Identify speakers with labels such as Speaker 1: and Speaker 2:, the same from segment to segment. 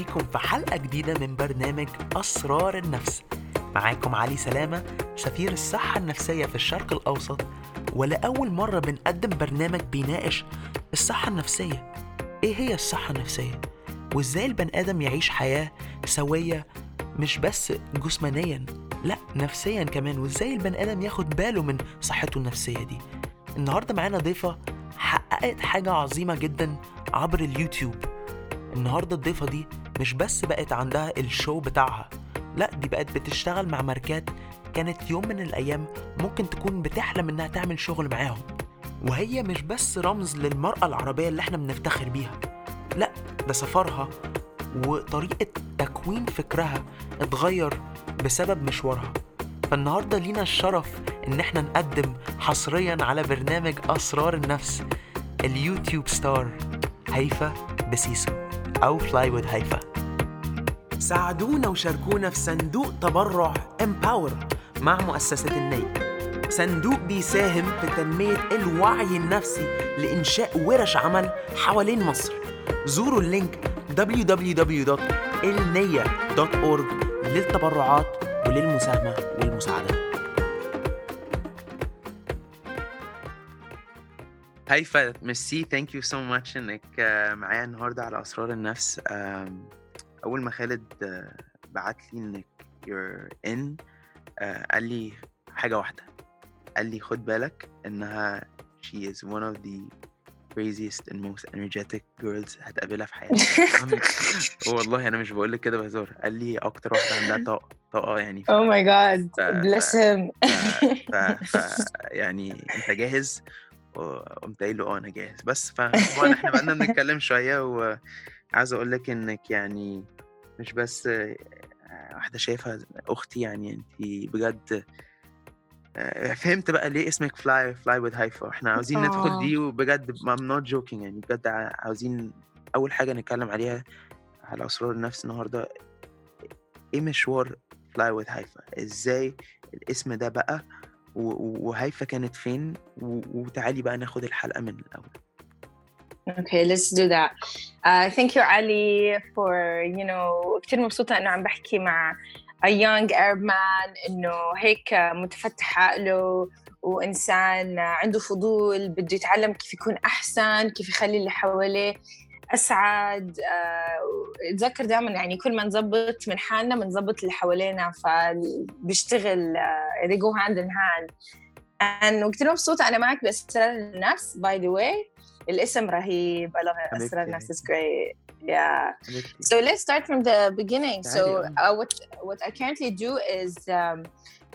Speaker 1: بيكم في حلقة جديدة من برنامج أسرار النفس. معاكم علي سلامة سفير الصحة النفسية في الشرق الأوسط ولأول مرة بنقدم برنامج بيناقش الصحة النفسية. إيه هي الصحة النفسية؟ وإزاي البني آدم يعيش حياة سوية مش بس جسمانيا لأ نفسيا كمان. وإزاي البني آدم ياخد باله من صحته النفسية دي؟ النهاردة معانا ضيفة حققت حاجة عظيمة جدا عبر اليوتيوب. النهارده الضيفة دي مش بس بقت عندها الشو بتاعها لا دي بقت بتشتغل مع ماركات كانت يوم من الأيام ممكن تكون بتحلم إنها تعمل شغل معاهم. وهي مش بس رمز للمرأة العربية اللي إحنا بنفتخر بيها لا ده سفرها وطريقة تكوين فكرها اتغير بسبب مشوارها. فالنهاردة لينا الشرف إن إحنا نقدم حصريا على برنامج أسرار النفس ال YouTube star هيفا بسيسو. أو Fly with Haifa. ساعدونا وشاركونا في صندوق تبرع Empower مع مؤسسة النيل. صندوق بيساهم في تنمية الوعي النفسي لإنشاء ورش عمل حوالين مصر. زوروا ال link www.elniya.org للتبرعات وللمساهمة والمساعدة. هيفا merci؟ thank you so much إنك آه، معايا النهارده على أسرار النفس. أول ما خالد آه، بعت لي إنك you're in آه، قال لي حاجة واحدة. قال لي خد بالك إنها she is one of the craziest and most energetic girls هتقابلها في حياتك. والله أنا مش بقول لك كده بهزار. قال لي أكتر واحدة عندها طاقه طاقة يعني.
Speaker 2: Oh my God.
Speaker 1: ف-
Speaker 2: Bless him.
Speaker 1: ف... ف... يعني أنت جاهز؟ وقمت قايل له آه أنا جاهز. بس فطبعا إحنا بقالنا بنتكلم شوية وعايز أقول لك إنك يعني مش بس آه، واحدة شايفها أختي يعني انت بجد آه، فهمت بقى ليه اسمك Fly Fly with Haifa إحنا عاوزين ندخل
Speaker 2: آه.
Speaker 1: دي وبجد I'm not joking يعني بجد عاوزين أول حاجة نتكلم عليها على أسرار النفس النهارده إيه مشوار فلاي وذ هايفا إزاي الاسم ده بقى وهيفا كانت فين وتعالي بقى ناخد الحلقة من الأول
Speaker 2: Okay, let's do that. Uh, thank you, Ali, for, you know, كثير مبسوطة إنه عم بحكي مع a young Arab man إنه هيك متفتح عقله وإنسان عنده فضول بده يتعلم كيف يكون أحسن كيف يخلي اللي حواليه أسعد آه، أتذكر دائما يعني كل ما نظبط من حالنا بنظبط اللي حوالينا فبيشتغل uh, they go hand in hand. And وكثير مبسوطة أنا معك بأسرار النفس by the way. الاسم رهيب. I love it.
Speaker 1: حبيبتي.
Speaker 2: أسرار النفس is great. Yeah.
Speaker 1: حبيبتي.
Speaker 2: so let's start from the beginning. So
Speaker 1: تعالي،
Speaker 2: uh, what what I currently do is um,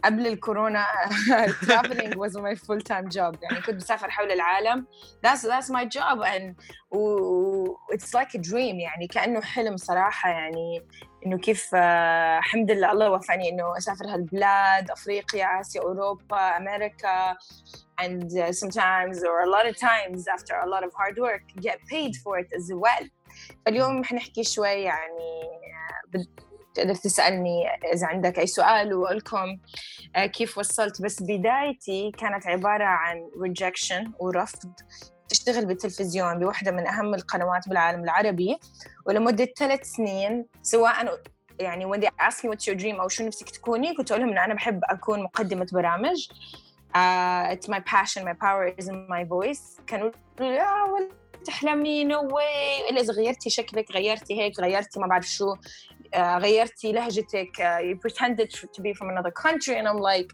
Speaker 2: قبل الكورونا traveling was my full time job. يعني كنت بسافر حول العالم. That's that's my job. And و, it's like a dream. يعني كأنه حلم صراحة. يعني إنه كيف آه، الحمد لله الله وفقني إنه أسافر هالبلاد أفريقيا آسيا أوروبا أمريكا. And uh, sometimes or a lot of times after a lot of hard work get paid for it as well. فاليوم حنحكي شوي يعني آه، تقدر تسألني إذا عندك أي سؤال وأقولكم آه، كيف وصلت. بس بدايتي كانت عبارة عن rejection ورفض. تشتغل بالتلفزيون بواحدة من أهم القنوات بالعالم العربي. ولمدة ثلاث سنين سواء يعني when they ask me what's your dream أو شو نفسك تكوني كنت أقول لهم إنه أنا بحب أكون مقدمة برامج. Uh, it's my passion my power is in my voice. كانوا يقولوا لي آه ولا تحلمي no way. إلا إذا غيرتي شكلك غيرتي هيك غيرتي ما بعرف شو آه، غيرتي لهجتك uh, you pretended to be from another country and I'm like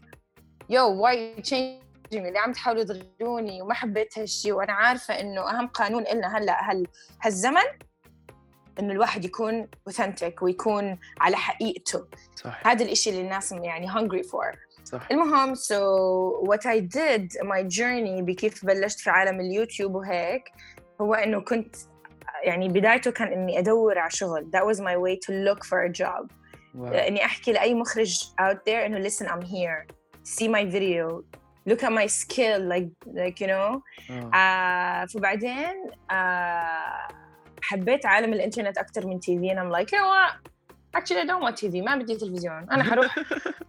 Speaker 2: yo why are you changing ليه عم تحاولوا تغيروني وما حبيت هالشيء وأنا عارفة إنه أهم قانون إلنا هلأ هال هالزمن إنه الواحد يكون authentic ويكون على حقيقته.
Speaker 1: صح.
Speaker 2: هذا الإشي اللي الناس يعني hungry for.
Speaker 1: صح.
Speaker 2: المهم so what I did my journey بكيف بلشت في عالم اليوتيوب وهيك هو إنه كنت يعني بدايته كان إني أدور على شغل. That was my way to look for a job.
Speaker 1: Wow.
Speaker 2: إني أحكي لأي مخرج out there إنه listen I'm here. See my video. Look at my skill like like you know.
Speaker 1: آه.
Speaker 2: فبعدين آه حبيت عالم الإنترنت أكثر من TV and I'm like you know what actually I don't want TV ما بدي تلفزيون. أنا حروح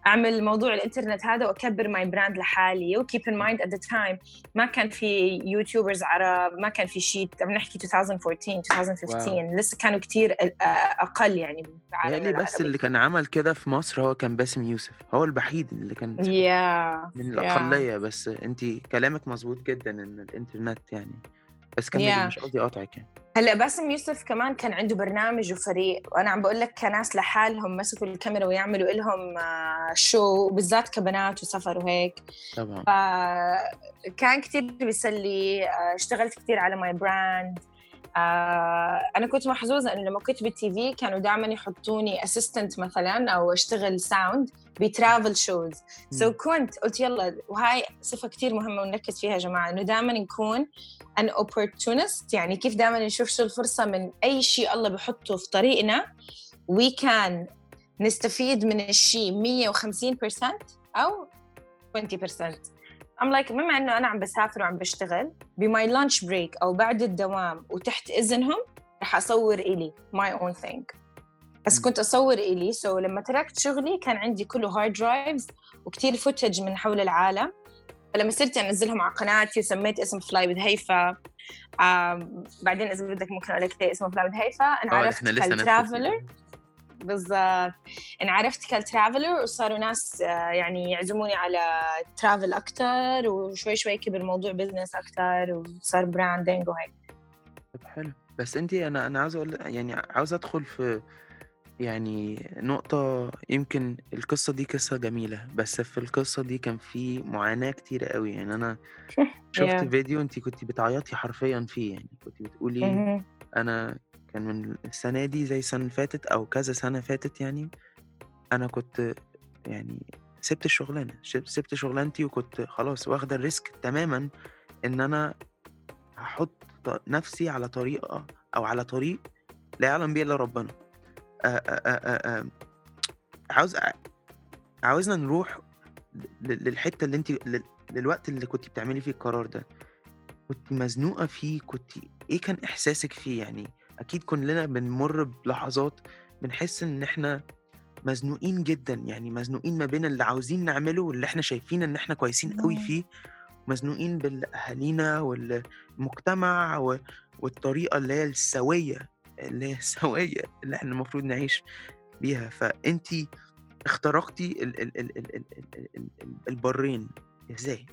Speaker 2: أعمل موضوع الإنترنت هذا وأكبر my brand لحالي. و keep in mind at the time ما كان في YouTubers عرب ما كان في شيء. عم نحكي 2014 2015 wow. لسه كانوا كثير أقل يعني
Speaker 1: بالعالم يعني بس اللي كان عمل كده في مصر هو كان باسم يوسف. هو الوحيد اللي كان
Speaker 2: yeah.
Speaker 1: من الأقلية. yeah. بس انت كلامك مظبوط جدا إن الإنترنت يعني بس كملي yeah. مش قصدي اقاطعك يعني.
Speaker 2: هلا باسم يوسف كمان كان عنده برنامج وفريق وأنا عم بقول لك كناس لحالهم مسكوا الكاميرا ويعملوا لهم شو بالذات كبنات وسفر وهيك.
Speaker 1: طبعا
Speaker 2: فكان كثير بيسلي اشتغلت كثير على my brand أنا كنت محظوظة إنه لما كنت بال TV كانوا دائما يحطوني assistant مثلا أو أشتغل sound ب travel shows so كنت قلت يلا وهاي صفة كثير مهمة ونركز فيها يا جماعة إنه دائما نكون an opportunist يعني كيف دائما نشوف شو الفرصة من أي شيء الله بحطه في طريقنا. we can نستفيد من الشيء 150% أو 20% I'm like بما إنه أنا عم بسافر وعم بشتغل ب my lunch break أو بعد الدوام وتحت إذنهم رح أصور إلي my own thing بس كنت أصور إلي. so so لما تركت شغلي كان عندي كله hard drives وكثير footage من حول العالم. فلما صرت أنزلهم على قناتي وسميت اسم Fly with Haifa بعدين إذا بدك ممكن أقول لك اسمه Fly with Haifa أنا
Speaker 1: عرفت كال traveler
Speaker 2: بالضبط. انعرفت كال traveler وصاروا ناس آه، يعني يعزموني على travel أكثر وشوي شوي كبر الموضوع business أكثر وصار branding وهيك.
Speaker 1: طب حلو. بس انت أنا أنا عاوز أقول يعني عاوز أدخل في يعني نقطة يمكن القصة دي قصة جميلة بس في القصة دي كان في معاناة كتيرة قوي. يعني أنا شفت yeah. فيديو أنت كنت بتعيطي حرفيا فيه يعني كنت بتقولي أنا كان من السنة دي زي السنة اللي فاتت أو كذا سنة فاتت يعني أنا كنت يعني سبت الشغلانة سبت شغلانتي وكنت خلاص واخدة الريسك تماما إن أنا هحط نفسي على طريقة أو على طريق لا يعلم بيه إلا ربنا. عاوز عاوزنا نروح للحتة اللي أنتِ للوقت اللي كنتِ بتعملي فيه القرار ده، كنتِ مزنوقة فيه، كنتِ إيه كان إحساسِك فيه؟ يعني؟ أكيد كلنا بنمُر بلحظات بنحس إن إحنا مزنوقين جدًا، يعني مزنوقين ما بين اللي عاوزين نعمله واللي إحنا شايفين إن إحنا كويسين أوي فيه، مزنوقين بالأهالينا والمجتمع والطريقة اللي هي السوية اللي هي السويه اللي إحنا المفروض نعيش بيها. فانت اخترقتي ال ال ال ال ال ال البرين. إزاي؟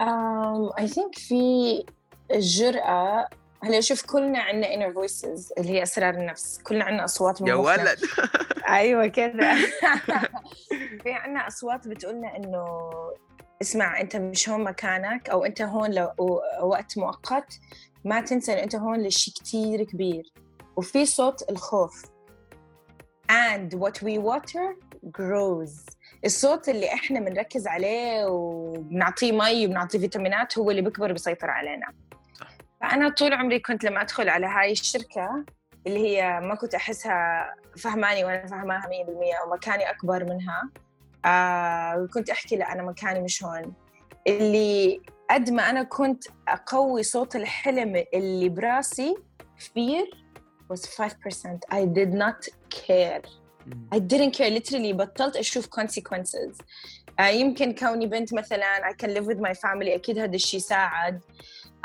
Speaker 2: اي I ثينك في الجرأة هلا شوف كلنا عندنا inner voices اللي هي أسرار النفس، كلنا عندنا أصوات
Speaker 1: يا ولد.
Speaker 2: أيوه كذا في عندنا أصوات بتقولنا إنه اسمع أنت مش هون مكانك أو أنت هون لو وقت مؤقت. ما تنسى أنت هون لشيء كتير كبير. وفي صوت الخوف. And what we water grows. الصوت اللي إحنا بنركز عليه وبنعطيه مي وبنعطيه فيتامينات هو اللي بيكبر بيسيطر علينا. فأنا طول عمري كنت لما أدخل على هاي الشركة اللي هي ما كنت أحسها فهماني وأنا فهماها 100% أو مكاني أكبر منها آه كنت أحكي لأ أنا مكاني مش هون. اللي قد ما أنا كنت اقوي صوت الحلم اللي براسي fear was 5% I did not care I didn't care literally بطلت أشوف consequences uh, يمكن كوني بنت مثلا I can live with my family أكيد هذا الشيء ساعد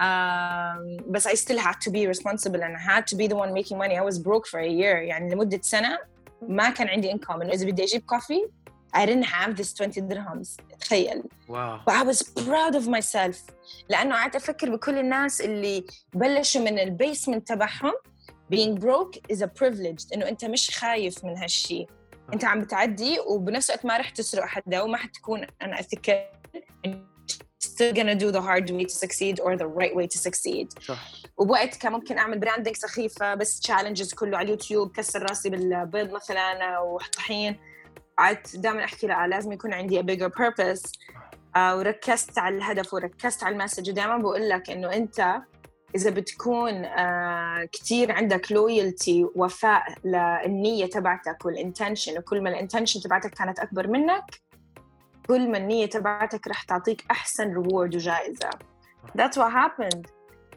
Speaker 2: um, بس I still had to be responsible and I had to be the one making money I was broke for a year يعني لمدة سنة ما كان عندي income إنه إذا بدي أجيب كوفي I didn't have this 20 dirhams. تخيل.
Speaker 1: واو.
Speaker 2: Wow. but I was proud of myself. لأنه قعدت أفكر بكل الناس اللي بلشوا من ال basement تبعهم being broke is a privilege. إنه أنت مش خايف من هالشيء أنت عم بتعدي وبنفس الوقت ما رح تسرق حدا وما حتكون أنا unethical still gonna do the hard way to succeed or the right way to succeed.
Speaker 1: صح.
Speaker 2: وبوقت كان ممكن أعمل branding سخيفة بس challenges كله على اليوتيوب كسر راسي بالبيض مثلا وطحين قعدت دائما أحكي لا لازم يكون عندي a bigger purpose. آه وركزت على الهدف وركزت على ال message. ودائما بقول لك إنه أنت إذا بتكون آه كثير عندك loyalty وفاء للنية تبعتك وال intention وكل ما ال intention تبعتك كانت أكبر منك كل ما النية تبعتك رح تعطيك أحسن reward وجائزة. That's what happened.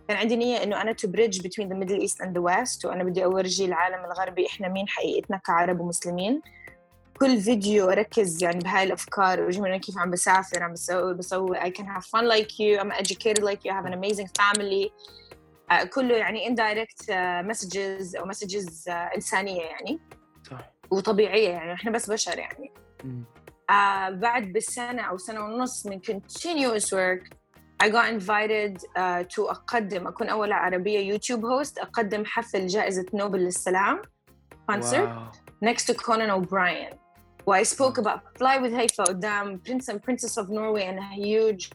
Speaker 2: كان عندي نية إنه أنا to bridge between the Middle East and the West وأنا بدي أورجي العالم الغربي إحنا مين حقيقتنا كعرب ومسلمين. كل فيديو أركز يعني بهاي الأفكار وأجي كيف عم بسافر عم بسوي بسوي I can have fun like you I'm educated like you I have an amazing family. uh, كله يعني indirect uh, messages أو messages uh, إنسانية يعني.
Speaker 1: صح
Speaker 2: وطبيعية يعني إحنا بس بشر يعني. uh, بعد بالسنة أو سنة ونص من continuous work I got invited uh, to أقدم أكون أول عربية يوتيوب host أقدم حفل جائزة نوبل للسلام concert
Speaker 1: wow.
Speaker 2: next to Conan O'Brien. Well, I spoke about Fly with Haifa قدام Prince and Princess of Norway and a huge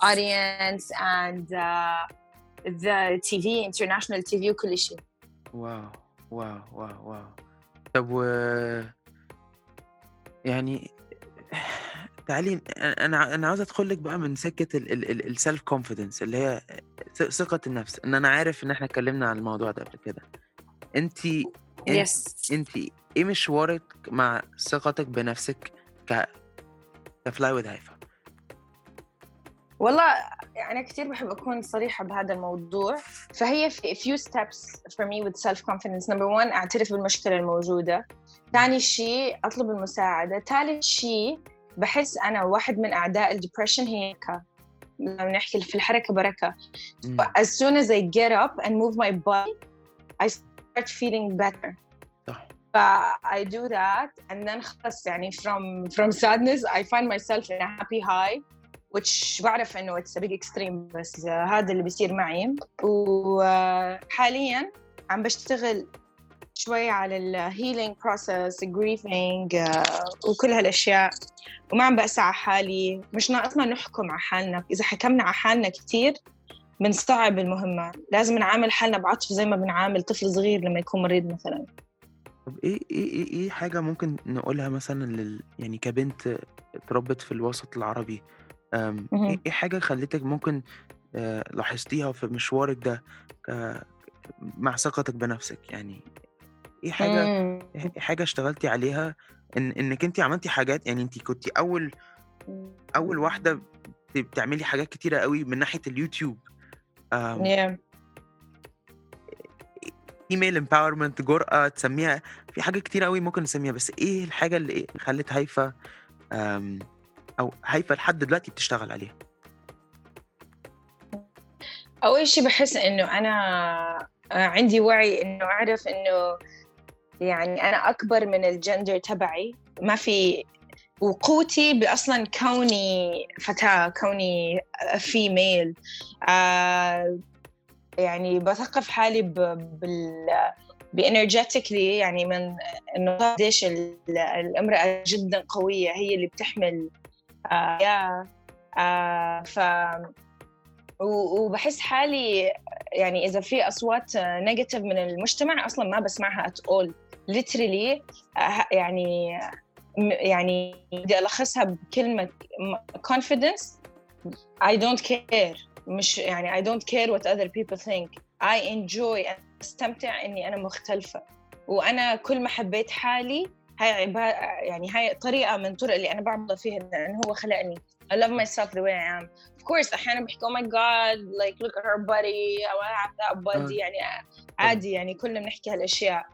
Speaker 2: audience and uh, the TV, international TV وكل شيء.
Speaker 1: wow wow wow wow طب و يعني تعالي أنا أنا عاوز أدخل لك بقى من سكة ال self confidence اللي هي ثقة النفس إن أنا عارف إن إحنا اتكلمنا عن الموضوع ده قبل كده انت انت
Speaker 2: Yes.
Speaker 1: انت إيه مشوارك مع ثقتك بنفسك ك ك Fly with هيفا
Speaker 2: والله أنا كثير بحب أكون صريحة بهذا الموضوع. فهي في few steps for me with self confidence number one أعترف بالمشكلة الموجودة. ثاني شيء أطلب المساعدة. ثالث شيء بحس أنا واحد من أعداء ال depression هي لما نحكي في الحركة بركة.
Speaker 1: مم.
Speaker 2: as soon as I get up and move my body I start feeling better. I do that and then خلص يعني from from sadness I find myself in a happy high which بعرف إنه it's a big extreme بس آه، هذا اللي بيصير معي. وحاليا عم بشتغل شوي على ال healing process grieving آه، وكل هالأشياء. وما عم بأسى على حالي. مش ناقصنا نحكم على حالنا. إذا حكمنا على حالنا كثير بنصعب المهمة. لازم نعامل حالنا بعطف زي ما بنعامل طفل صغير لما يكون مريض مثلا.
Speaker 1: طب إيه إيه إيه إيه حاجة ممكن نقولها مثلا لل يعني كبنت اتربت في الوسط العربي. إيه إيه حاجة خلتك ممكن آه، لاحظتيها في مشوارك ده مع ثقتك بنفسك يعني إيه حاجة. إيه حاجة اشتغلتي عليها إن إنك انت عملتي حاجات يعني انت كنتي أول أول واحدة بت- بتعملي حاجات كتيرة قوي من ناحية اليوتيوب. female empowerment جرأة تسميها في حاجات كتير قوي ممكن نسميها بس إيه الحاجة اللي إيه خلت هيفا أو هيفا لحد دلوقتي بتشتغل عليها؟
Speaker 2: أول شيء بحس إنه أنا آه، عندي وعي إنه أعرف إنه يعني أنا أكبر من الجندر تبعي. ما في وقوتي بأصلا كوني فتاة كوني female آه يعني بثقف حالي ب بال ب energetically يعني من إنه قديش ال- الامرأة جدا قوية هي اللي بتحمل آه آه ف وبحس حالي يعني إذا في أصوات negative من المجتمع أصلا ما بسمعها at all. Literally آه، يعني يعني بدي ألخصها بكلمة confidence. I don't care. مش يعني I don't care what other people think. I enjoy أستمتع إني أنا مختلفة. وأنا كل ما حبيت حالي هاي عبارة يعني هاي طريقة من طرق اللي أنا بعمل فيها لأنه هو خلقني. I love myself the way I am. Of course أحيانا بحكي oh my god like look at her body. I want to have that body.
Speaker 1: آه.
Speaker 2: يعني عادي يعني كلنا بنحكي هالأشياء.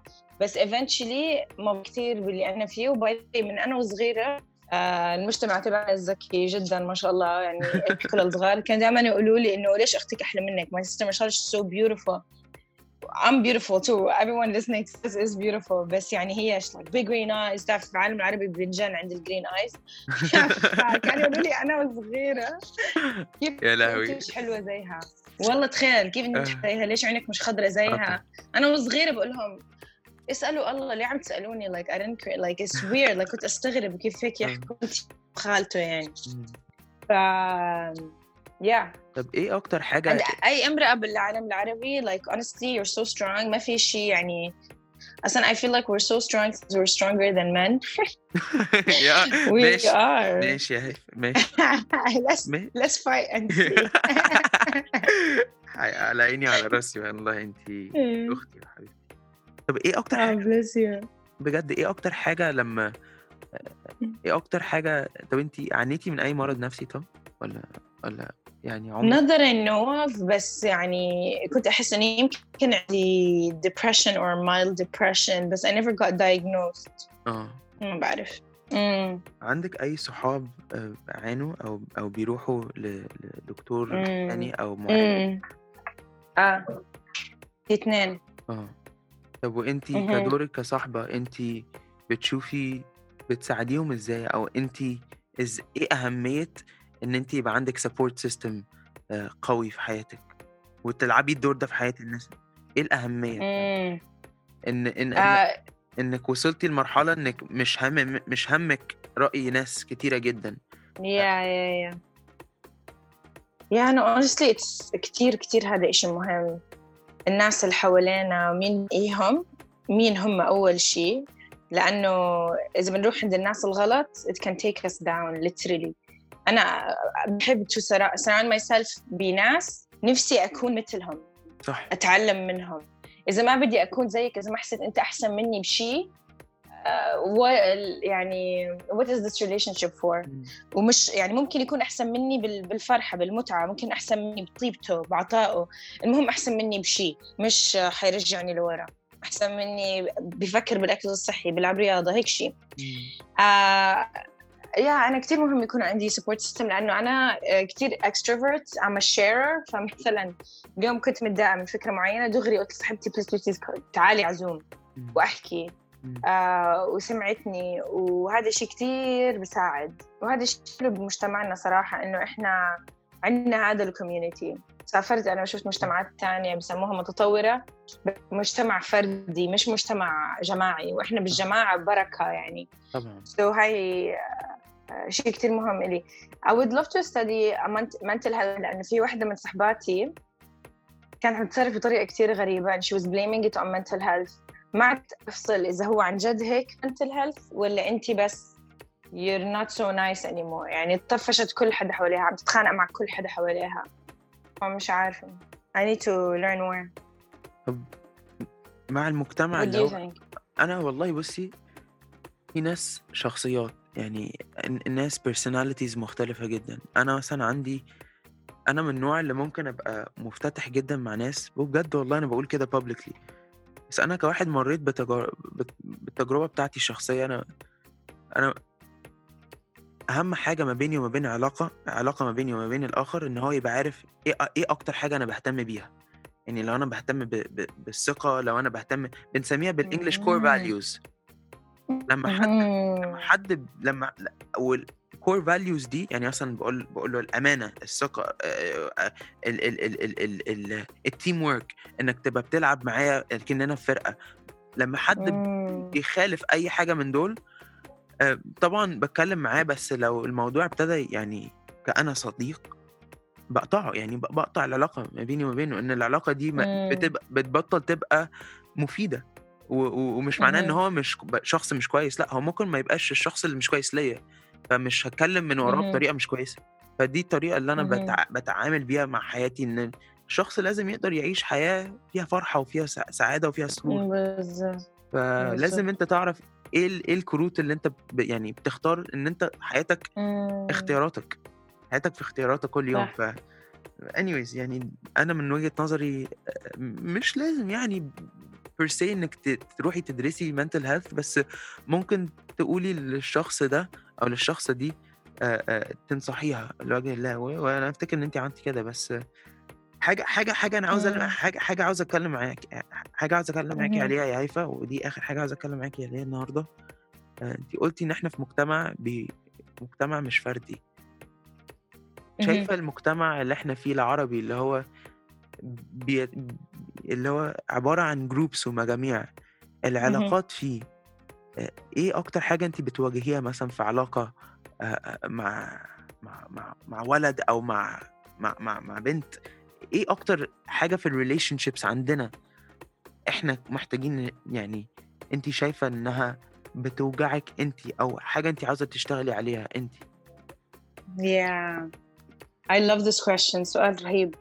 Speaker 2: بس eventually ما كثير باللي أنا فيه. وباي من أنا وصغيرة المجتمع تبعنا ذكي جدا ما شاء الله يعني بيحكوا للصغار كانوا دائما يقولوا لي إنه ليش أختك أحلى منك my sister ما شاء الله so beautiful I'm beautiful too. Everyone listening to this is beautiful. بس يعني هي like big green eyes تعرف في العالم العربي بنجان عند الجرين eyes. كانوا يقولوا لي أنا وصغيرة كيف
Speaker 1: يا لهوي.
Speaker 2: مش حلوة زيها؟ والله تخيل كيف أنت مش
Speaker 1: آه.
Speaker 2: زيها؟ ليش عينك مش خضرة زيها؟ أنا وصغيرة بقول لهم اسألوا الله ليه عم تسألوني like I didn't care like it's weird like كنت أستغرب كيف هيك يحكوا خالته يعني. ف yeah.
Speaker 1: طب إيه أكتر
Speaker 2: عند أي امرأة بالعالم العربي like honestly you're so strong. ما في شيء يعني أصلا I feel like we're so strong because we're stronger than men.
Speaker 1: يا
Speaker 2: we
Speaker 1: ماشي.
Speaker 2: are.
Speaker 1: ماشي يا ماشي.
Speaker 2: Let's
Speaker 1: ما-
Speaker 2: let's fight and see.
Speaker 1: على عيني على راسي والله انت أختي يا حبيبتي. طب إيه أكتر
Speaker 2: oh you.
Speaker 1: بجد إيه أكتر حاجة لما إيه أكتر حاجة طب انت عانيتي من أي مرض نفسي طب؟ ولا ولا يعني عمرك
Speaker 2: نظرا نواف بس يعني كنت أحس اني يمكن عندي depression or mild depression بس I never got diagnosed.
Speaker 1: آه.
Speaker 2: ما بعرف. امم
Speaker 1: عندك أي صحاب آه، عانوا أو أو بيروحوا لدكتور
Speaker 2: مم.
Speaker 1: تاني أو معالج
Speaker 2: آه. اثنين
Speaker 1: آه. طب
Speaker 2: مهم.
Speaker 1: كدورك كصاحبة انتي بتشوفي بتساعديهم إزاي؟ أو انتي إز... إيه أهمية إن انتي يبقى عندك support system قوي في حياتك؟ وتلعبي الدور ده في حياة الناس. إيه الأهمية
Speaker 2: امم
Speaker 1: ان ان, إن...
Speaker 2: آه.
Speaker 1: إنك وصلتي لمرحلة إنك مش هم مش همك رأي ناس كتيرة جدا.
Speaker 2: يا يا يا يا أنا honestly it's كتير كتير هذا إشي مهم. الناس اللي حوالينا مين إيهم؟ مين هم أول شيء؟ لأنه إذا بنروح عند الناس الغلط it can take us down literally. أنا بحب to surround myself بناس نفسي أكون مثلهم
Speaker 1: صح.
Speaker 2: أتعلم منهم. إذا ما بدي أكون زيك إذا ما حسيت أنت أحسن مني بشيء يعني what is this relationship for. ومش يعني ممكن يكون أحسن مني بال- بالفرحة بالمتعة ممكن أحسن مني بطيبته بعطائه المهم أحسن مني بشيء مش حيرجعني لورا أحسن مني بفكر بالأكل الصحي بيلعب رياضة هيك شيء. آه يا أنا كثير مهم يكون عندي support system لأنه أنا آه، كثير extrovert I'm sharer فمثلا اليوم كنت متضايقة من فكرة معينة دغري قلت لصاحبتي please please تعالي عزوم
Speaker 1: مم. وأحكي.
Speaker 2: آه وسمعتني وهذا شيء كتير بساعد. وهذا الشيء حلو بمجتمعنا صراحة إنه إحنا عندنا هذا ال community سافرت أنا وشفت مجتمعات تانية بسموها متطورة مجتمع فردي مش مجتمع جماعي. وإحنا بالجماعة بركة يعني.
Speaker 1: طبعا.
Speaker 2: so هاي آه، شيء كتير مهم إلي. I would love to study mental health لأنه في واحدة من صحباتي كانت عم تتصرف بطريقة كتير غريبة and she was blaming it on mental health. ما عرفت أفصل إذا هو عن جد هيك mental health ولا أنت بس you're not so nice anymore يعني طفشت كل حدا حواليها عم تتخانق مع كل حدا حواليها. مش عارفة. I need to learn more.
Speaker 1: مع المجتمع
Speaker 2: what
Speaker 1: اللي هو أنا والله بصي في ناس شخصيات يعني ال- الناس personalities مختلفة جدا. أنا مثلا عندي أنا من النوع اللي ممكن أبقى مفتتح جدا مع ناس وبجد والله أنا بقول كده publicly. بس أنا كواحد مريت بتجار... بت- بالتجربة بتاعتي الشخصية أنا أنا أهم حاجة ما بيني وما بين علاقة علاقة ما بيني وما بين الآخر إن هو يبقى عارف إيه إيه أكتر حاجة أنا بهتم بيها يعني لو أنا بهتم ب... ب... بالثقة لو أنا بهتم بنسميها بال English
Speaker 2: core.
Speaker 1: values لما حد لما. حد لما وال core values دي يعني مثلا بقول بقول له الأمانة الثقة آه، آه، ال ال ال ال ال ال ال teamwork إنك تبقى بتلعب معايا كأننا في فرقة لما حد. بيخالف أي حاجة من دول آه، طبعا بتكلم معاه بس لو الموضوع ابتدى يعني كأنا صديق بقطعه يعني بقطع العلاقة ما بيني وما بينه إن العلاقة دي. بتبقى بتبطل تبقى و- ومش معناه إن
Speaker 2: مهم.
Speaker 1: هو مش شخص مش كويس لأ هو ممكن ما يبقاش الشخص اللي مش كويس ليا فمش هتكلم من وراه. بطريقة مش كويسة فدي الطريقة اللي
Speaker 2: أنا.
Speaker 1: بتع... بتعامل بيها مع حياتي إن الشخص لازم يقدر يعيش حياة فيها فرحة وفيها سع- سعادة وفيها سرور فلازم. أنت تعرف إيه ال- إيه الكروت اللي أنت ب... يعني بتختار إن أنت حياتك
Speaker 2: مم.
Speaker 1: اختياراتك حياتك في اختياراتك كل يوم. ف anyways يعني أنا من وجهة نظري مش لازم يعني se إنك تروحي تدرسي mental health بس ممكن تقولي للشخص ده أو للشخصة دي آه، آه، تنصحيها لوجه الله و- وأنا أفتكر إن انت عملتي كده بس حاجة حاجة حاجة أنا عاوز
Speaker 2: مم.
Speaker 1: حاجة حاجة عاوز أتكلم معاك حاجة عاوز أتكلم معاكي
Speaker 2: مهم.
Speaker 1: عليها يا هيفا ودي آخر حاجة عاوز أتكلم معاكي عليها النهارده انت قلتي إن إحنا في مجتمع بي مجتمع مش فردي
Speaker 2: مهم.
Speaker 1: شايفة المجتمع اللي إحنا فيه العربي اللي هو بي... اللي هو عبارة عن groups ومجاميع
Speaker 2: مهم.
Speaker 1: العلاقات فيه إيه أكتر حاجة انت بتواجهيها مثلا في علاقة آه، آه، مع مع مع, مع ولد أو مع مع مع, مع بنت؟ إيه أكتر حاجة في ال relationships عندنا إحنا محتاجين يعني انت شايفة إنها بتوجعك انت أو حاجة انت عاوزة تشتغلي عليها انت؟
Speaker 2: Yeah. I love this question. سؤال رهيب.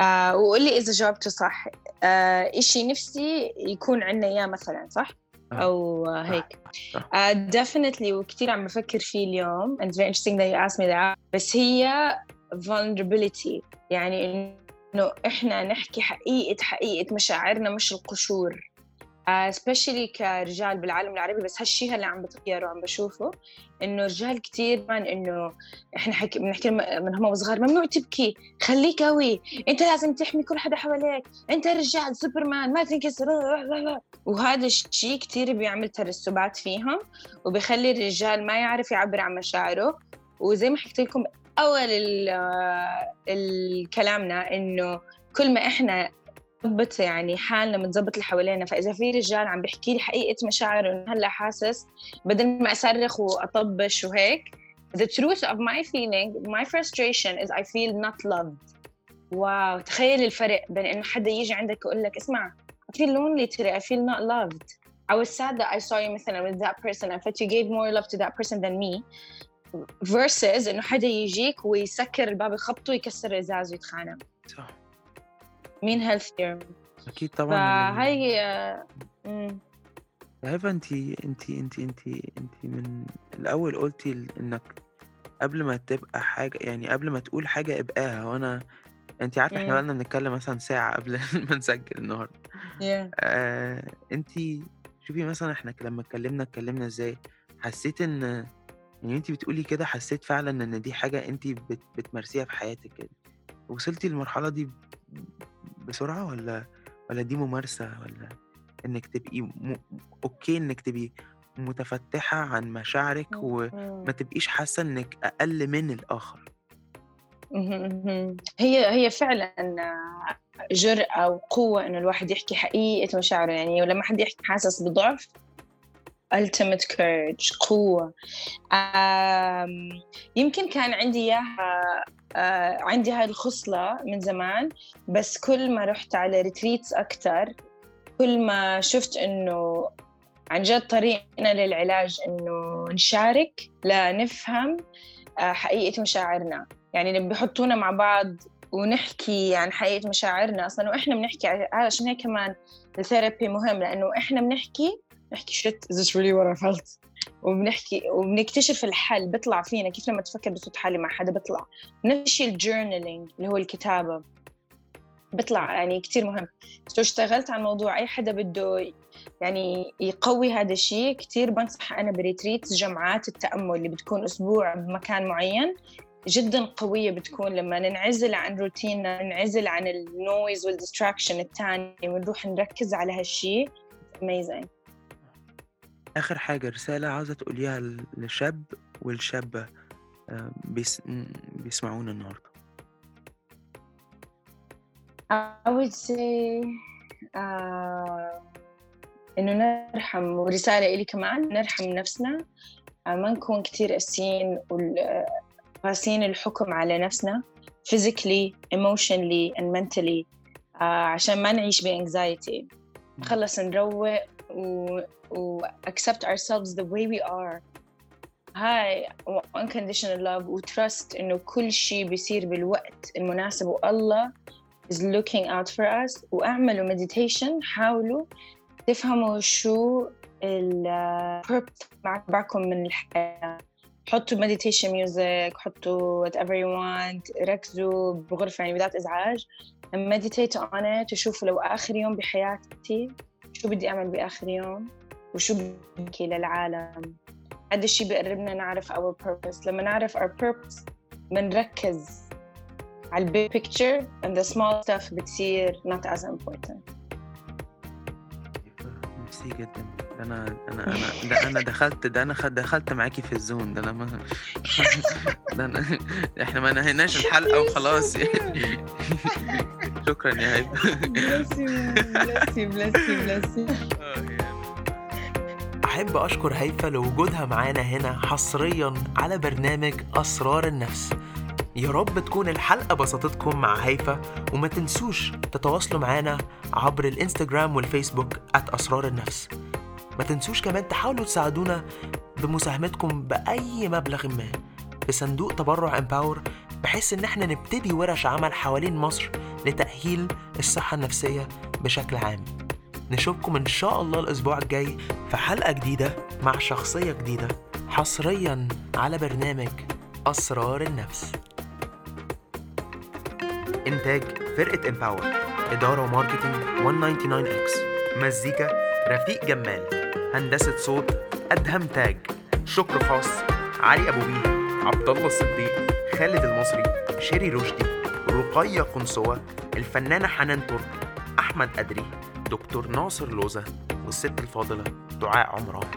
Speaker 2: آه وقول لي إذا جاوبته صح. آه إشي نفسي يكون عنا إياه مثلا صح؟
Speaker 1: آه.
Speaker 2: أو
Speaker 1: صح
Speaker 2: هيك.
Speaker 1: صح
Speaker 2: uh, definitely وكثير عم بفكر فيه اليوم. And it's very interesting that you asked me that. بس هي vulnerability. يعني إنه إحنا نحكي حقيقة حقيقة مشاعرنا مش القشور. Uh, especially كرجال بالعالم العربي بس هالشيء هلأ عم بتغير وعم بشوفه إنه رجال كثير من إنه إحنا حكي بنحكي من هم وصغار ممنوع تبكي خليك قوي أنت لازم تحمي كل حدا حواليك أنت رجال سوبرمان ما تنكسر وهذا الشيء كثير بيعمل ترسبات فيهم وبيخلي الرجال ما يعرف يعبر عن مشاعره. وزي ما حكيت لكم أول الكلامنا إنه كل ما إحنا نظبط يعني حالنا بنظبط اللي حوالينا فإذا في رجال عم بيحكي لي حقيقة مشاعره إنه هلأ حاسس بدل ما أصرخ وأطبش وهيك the truth of my feeling my frustration is I feel not loved. واو تخيل الفرق بين إنه حدا يجي عندك يقول لك اسمع I feel lonely today I feel not loved. I was sad that I saw you مثلا with that person. I thought you gave more love to that person than me. Versus إنه حدا يجيك ويسكر الباب يخبطه ويكسر الازاز ويتخانق.
Speaker 1: صح.
Speaker 2: مين هيلثير
Speaker 1: أكيد طبعا
Speaker 2: فهي
Speaker 1: هيفا انت انت انت انت انت من الأول قلتي إنك قبل ما تبقى حاجة يعني قبل ما تقول حاجة ابقاها. وأنا انت عارفة إحنا بقالنا بنتكلم مثلا ساعة قبل ما نسجل النهارده.
Speaker 2: Yeah.
Speaker 1: آه انت شوفي مثلا إحنا لما اتكلمنا اتكلمنا إزاي؟ حسيت إن يعني انت بتقولي كده حسيت فعلا إن دي حاجة أنت بت... بتمارسيها في حياتك كده. وصلتي للمرحلة دي بسرعة ولا ولا دي ممارسة ولا إنك تبقي م... أوكي إنك تبقي متفتحة عن مشاعرك وما تبقيش حاسة إنك أقل من الآخر؟
Speaker 2: هي هي فعلا جرأة وقوة إنه الواحد يحكي حقيقة مشاعره. يعني ولما حد يحكي حاسس بضعف ultimate courage قوة. يمكن كان عندي إياها آه عندي هاي الخصلة من زمان بس كل ما رحت على retreats أكثر كل ما شفت إنه عن جد طريقنا للعلاج إنه نشارك لنفهم آه حقيقة مشاعرنا. يعني لما بيحطونا مع بعض ونحكي عن حقيقة مشاعرنا أصلا وإحنا بنحكي عشان هيك كمان ال therapy مهم لأنه إحنا بنحكي نحكي shit is this really what I felt وبنحكي وبنكتشف الحل بيطلع فينا كيف لما تفكر بصوت عالي مع حدا بيطلع. نفس الشيء ال journaling اللي هو الكتابة. بيطلع يعني كتير مهم. so اشتغلت على الموضوع أي حدا بده يعني يقوي هذا الشيء كتير بنصح أنا ب retreat جمعات التأمل اللي بتكون أسبوع بمكان معين. جدا قوية بتكون لما ننعزل عن روتيننا ننعزل عن ال noise وال distraction الثاني ونروح نركز على هالشيء. Amazing.
Speaker 1: آخر حاجة رسالة عاوزة تقوليها لشاب والشابة آه، بيس... بيسمعونا النهاردة.
Speaker 2: I would say uh, إنه نرحم ورسالة إلي كمان نرحم نفسنا. uh, ما نكون كتير قاسيين قاسيين الحكم على نفسنا physically, emotionally and mentally. uh, عشان ما نعيش بانكزايتي خلص نروق و و accept ourselves the way we are. هاي unconditional love و trust إنه كل شيء بيصير بالوقت المناسب. والله is looking out for us. وأعملوا meditation. حاولوا تفهموا شو ال معكم من الحياة. حطوا meditation music حطوا whatever you want ركزوا بغرفة يعني بدات إزعاج. Meditate on it. وشوفوا لو آخر يوم بحياتي شو بدي أعمل بآخر يوم؟ وشو بحكي للعالم. هذا الشيء بيقربنا نعرف our purpose. لما نعرف our purpose بنركز على البيج picture and the small stuff بتصير not as important.
Speaker 1: ميرسي جدا. ده أنا أنا أنا ده أنا دخلت ده أنا دخلت معاكي في الزون. ده أنا ما ده أنا إحنا ما نهيناش الحلقة وخلاص يعني. شكرا يا هيبة.
Speaker 2: Bless you. Bless you.
Speaker 1: أحب أشكر هيفا لوجودها معانا هنا حصريا على برنامج أسرار النفس. يا رب تكون الحلقة بسطتكم مع هيفا وما تنسوش تتواصلوا معانا عبر الإنستجرام والفيسبوك at أسرار النفس. ما تنسوش كمان تحاولوا تساعدونا بمساهمتكم بأي مبلغ ما في صندوق تبرع Empower بحيث إن إحنا نبتدي ورش عمل حوالين مصر لتأهيل الصحة النفسية بشكل عام. نشوفكم إن شاء الله الأسبوع الجاي في حلقة جديدة مع شخصية جديدة حصريا على برنامج أسرار النفس. إنتاج فرقة Empower إدارة و marketing 199 X مزيكا رفيق جمال هندسة صوت أدهم تاج. شكر خاص علي أبو بيه عبد الله الصديق خالد المصري شيري رشدي رقية قنصوة الفنانة حنان ترك أحمد أدري. دكتور ناصر لوزة والست الفاضلة دعاء عمران.